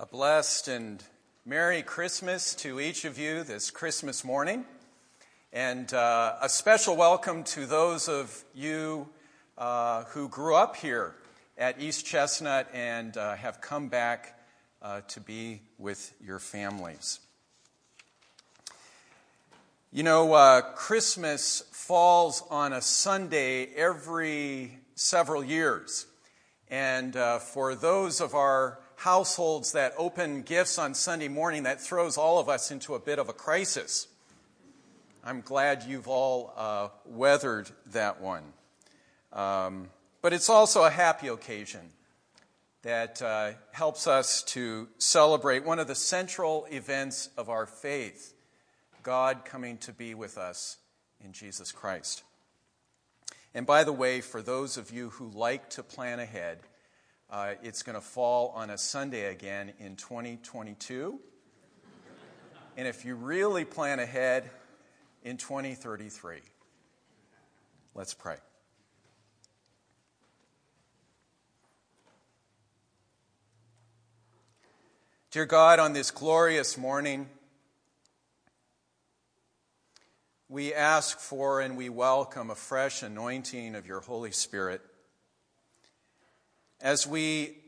A blessed and Merry Christmas to each of you this Christmas morning. And uh, a special welcome to those of you uh, who grew up here at East Chestnut and uh, have come back uh, to be with your families. You know, uh, Christmas falls on a Sunday every several years. And uh, for those of our households that open gifts on Sunday morning, that throws all of us into a bit of a crisis. I'm glad you've all uh, weathered that one. Um, but it's also a happy occasion that uh, helps us to celebrate one of the central events of our faith God coming to be with us in Jesus Christ. And by the way, for those of you who like to plan ahead, uh, it's going to fall on a Sunday again in 2022. and if you really plan ahead, in 2033. Let's pray. Dear God, on this glorious morning, we ask for and we welcome a fresh anointing of your Holy Spirit as we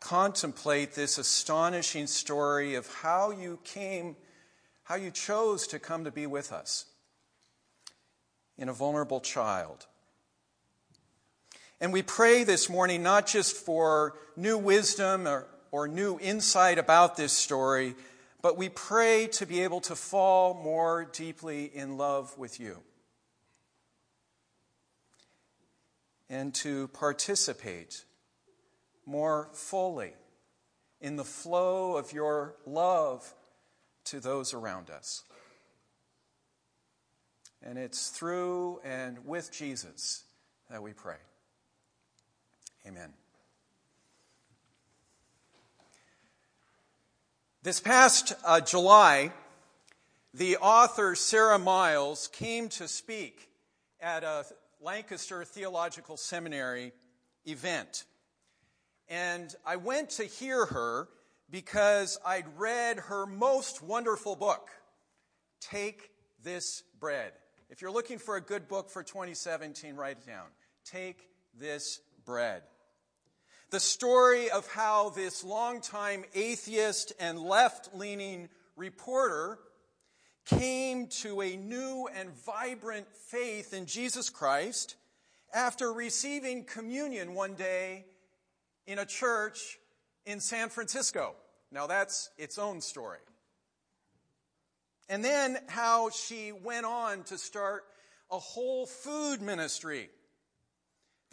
contemplate this astonishing story of how you came, how you chose to come to be with us in a vulnerable child. And we pray this morning not just for new wisdom or, or new insight about this story, but we pray to be able to fall more deeply in love with you. and to participate more fully in the flow of your love to those around us. And it's through and with Jesus that we pray. Amen. This past uh, July, the author Sara Miles came to speak at a Lancaster Theological Seminary event. And I went to hear her because I'd read her most wonderful book, Take This Bread. If you're looking for a good book for 2017, write it down. Take This Bread. The story of how this longtime atheist and left leaning reporter came to a new and vibrant faith in Jesus Christ after receiving communion one day in a church in San Francisco. Now, that's its own story. And then how she went on to start a whole food ministry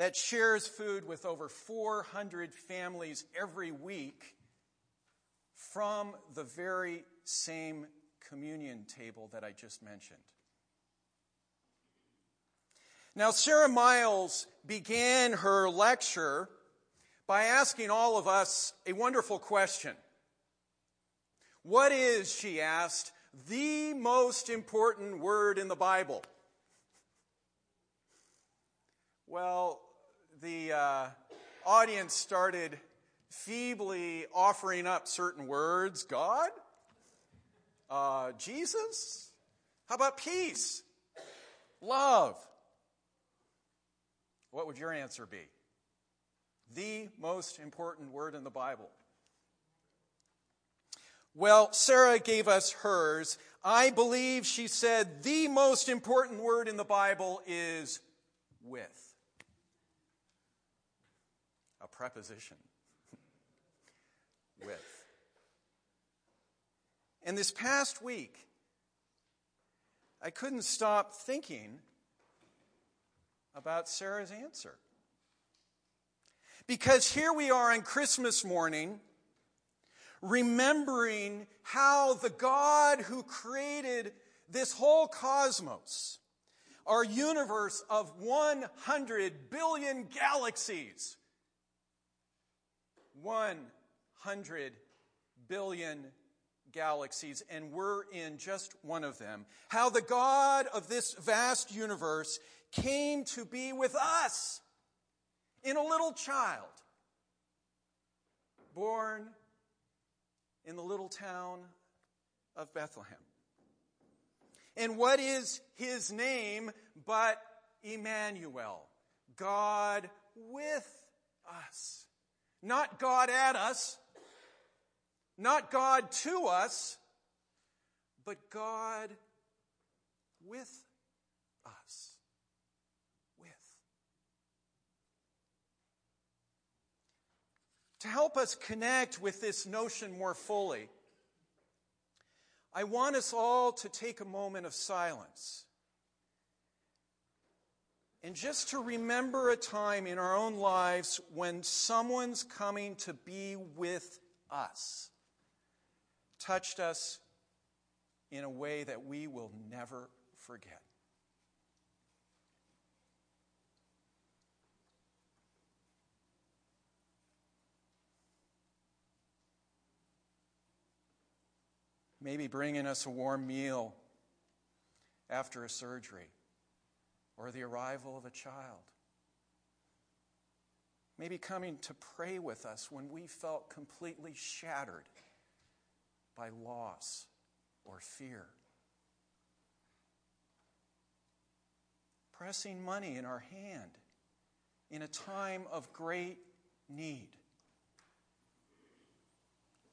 that shares food with over 400 families every week from the very same communion table that I just mentioned. Now, Sara Miles began her lecture by asking all of us a wonderful question. What is, she asked, the most important word in the Bible? Well, the uh, audience started feebly offering up certain words God, uh, Jesus? How about peace? Love? What would your answer be? The most important word in the Bible. Well, Sara gave us hers. I believe she said the most important word in the Bible is with. A preposition. with. And this past week, I couldn't stop thinking about Sara's answer. Because here we are on Christmas morning, remembering how the God who created this whole cosmos, our universe of 100 billion galaxies, 100 billion galaxies, and we're in just one of them. How the God of this vast universe came to be with us in a little child, born in the little town of Bethlehem. And what is his name but Emmanuel? God with us. Not God at us, not God to us, but God with us. With. To help us connect with this notion more fully, I want us all to take a moment of silence. And just to remember a time in our own lives when someone's coming to be with us touched us in a way that we will never forget. Maybe bringing us a warm meal after a surgery or the arrival of a child. Maybe coming to pray with us when we felt completely shattered by loss or fear. Pressing money in our hand in a time of great need.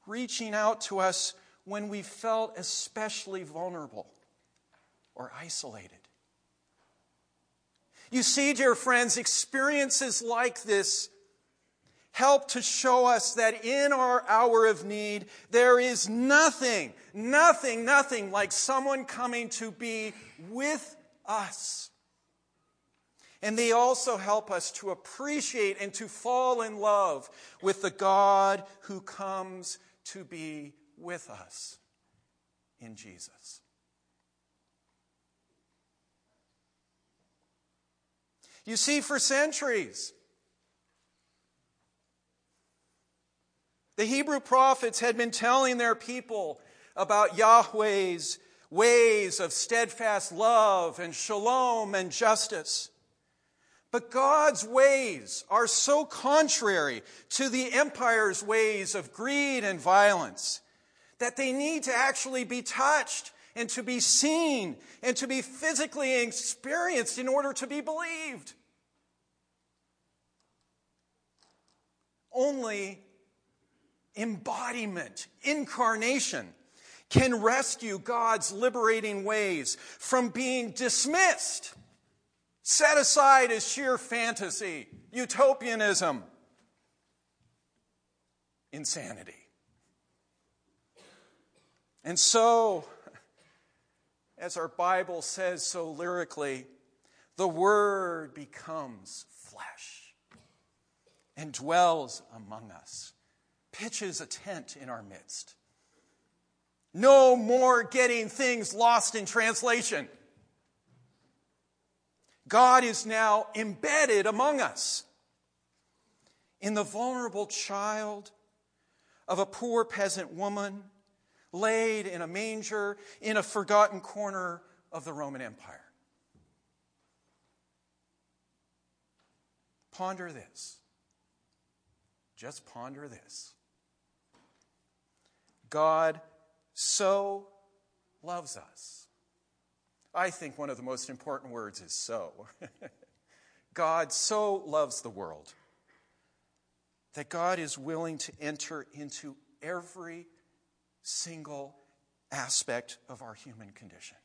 Reaching out to us when we felt especially vulnerable or isolated. You see, dear friends, experiences like this help to show us that in our hour of need, there is nothing, nothing, nothing like someone coming to be with us. And they also help us to appreciate and to fall in love with the God who comes to be with us in Jesus. You see, for centuries, the Hebrew prophets had been telling their people about Yahweh's ways of steadfast love and shalom and justice. But God's ways are so contrary to the empire's ways of greed and violence that they need to actually be touched and to be seen and to be physically experienced in order to be believed. Only embodiment, incarnation, can rescue God's liberating ways from being dismissed, set aside as sheer fantasy, utopianism, insanity. And so, as our Bible says so lyrically, the Word becomes flesh and dwells among us, pitches a tent in our midst. No more getting things lost in translation. God is now embedded among us in the vulnerable child of a poor peasant woman laid in a manger in a forgotten corner of the Roman Empire. Ponder this. Just ponder this. God so loves us. I think one of the most important words is so. God so loves the world that God is willing to enter into every single aspect of our human condition.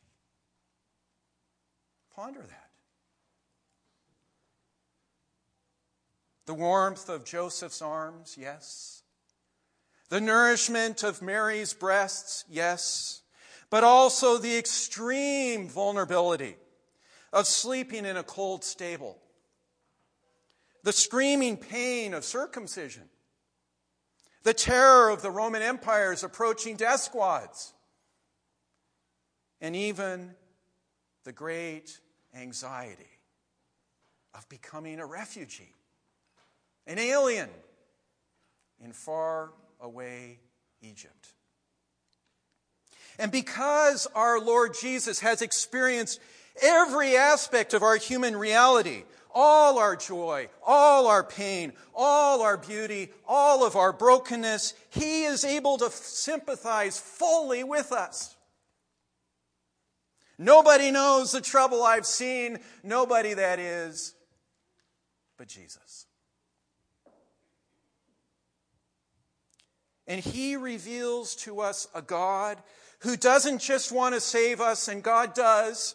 Ponder that. The warmth of Joseph's arms, yes. The nourishment of Mary's breasts, yes. But also the extreme vulnerability of sleeping in a cold stable. The screaming pain of circumcision the terror of the Roman Empire's approaching death squads, and even the great anxiety of becoming a refugee, an alien in far away Egypt. And because our Lord Jesus has experienced every aspect of our human reality, all our joy, all our pain, all our beauty, all of our brokenness. He is able to sympathize fully with us. Nobody knows the trouble I've seen, nobody that is, but Jesus. And he reveals to us a God who doesn't just want to save us, and God does.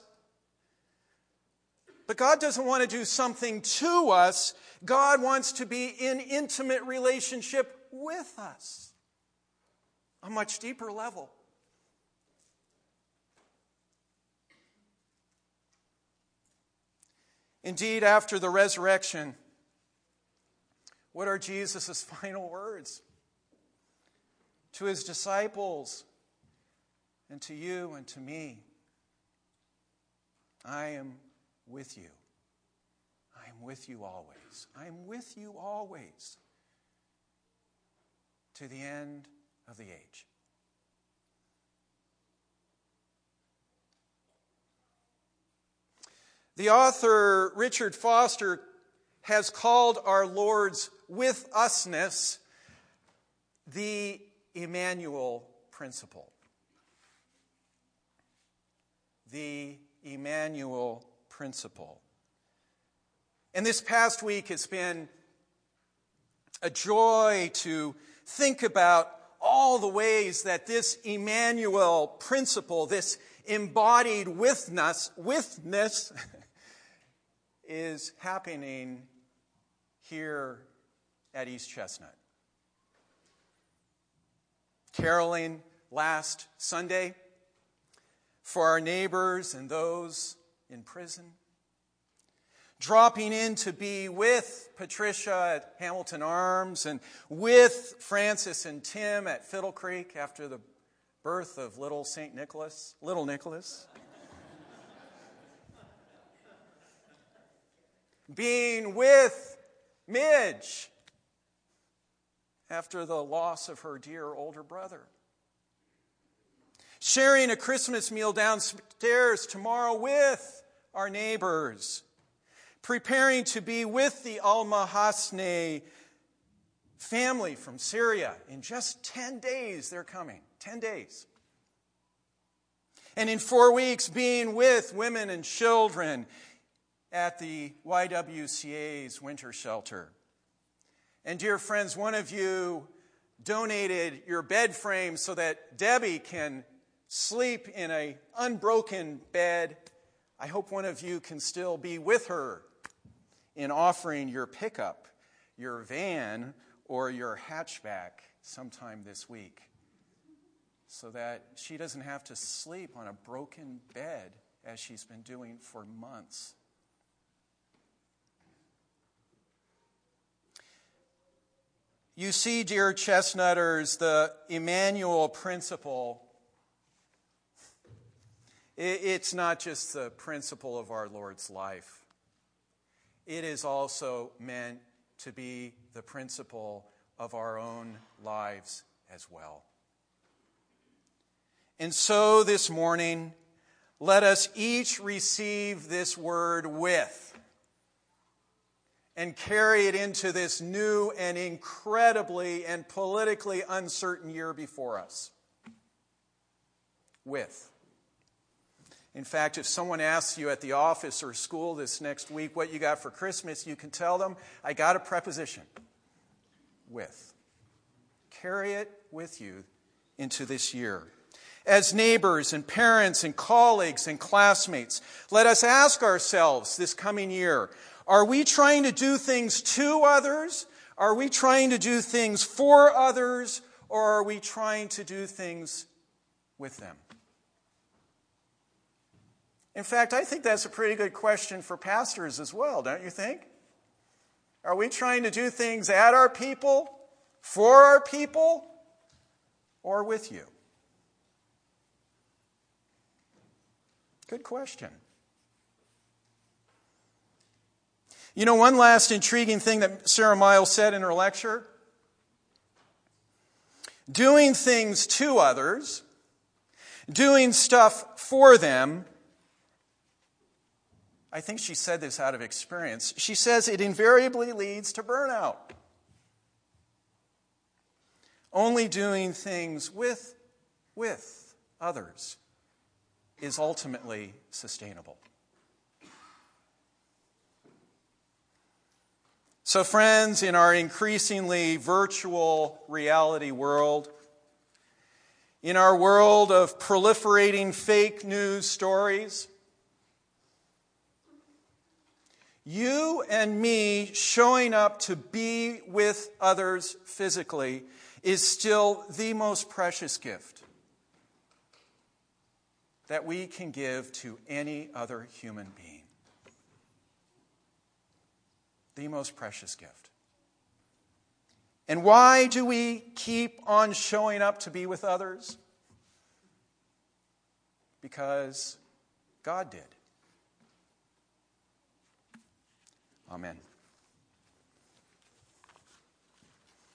But God doesn't want to do something to us. God wants to be in intimate relationship with us. A much deeper level. Indeed, after the resurrection, what are Jesus' final words? To his disciples, and to you and to me. I am with you. I am with you always. I am with you always to the end of the age. The author Richard Foster has called our Lord's with usness the Emmanuel principle the Emmanuel principle. And this past week, it's been a joy to think about all the ways that this Emmanuel principle, this embodied withness, withness is happening here at East Chestnut. Caroling last Sunday for our neighbors and those in prison. Dropping in to be with Patricia at Hamilton Arms and with Francis and Tim at Fiddle Creek after the birth of little St. Nicholas, little Nicholas. Being with Midge after the loss of her dear older brother sharing a Christmas meal downstairs tomorrow with our neighbors, preparing to be with the Al Mahasne family from Syria. In just 10 days, they're coming. 10 days. And in four weeks, being with women and children at the YWCA's winter shelter. And dear friends, one of you donated your bed frame so that Debbie can sleep in a unbroken bed. I hope one of you can still be with her in offering your pickup, your van, or your hatchback sometime this week so that she doesn't have to sleep on a broken bed as she's been doing for months. You see, dear chestnutters, the Emmanuel principle it's not just the principle of our Lord's life, it is also meant to be the principle of our own lives as well. And so this morning, let us each receive this word with and carry it into this new and incredibly and politically uncertain year before us. With. In fact, if someone asks you at the office or school this next week what you got for Christmas, you can tell them, I got a preposition with. Carry it with you into this year. As neighbors and parents and colleagues and classmates, let us ask ourselves this coming year are we trying to do things to others? Are we trying to do things for others? Or are we trying to do things with them? In fact, I think that's a pretty good question for pastors as well, don't you think? Are we trying to do things at our people, for our people, or with you? Good question. You know, one last intriguing thing that Sara Miles said in her lecture doing things to others, doing stuff for them, I think she said this out of experience. She says it invariably leads to burnout. Only doing things with, with others is ultimately sustainable. So, friends, in our increasingly virtual reality world, in our world of proliferating fake news stories, you and me showing up to be with others physically is still the most precious gift that we can give to any other human being. The most precious gift. And why do we keep on showing up to be with others? Because God did. Amen.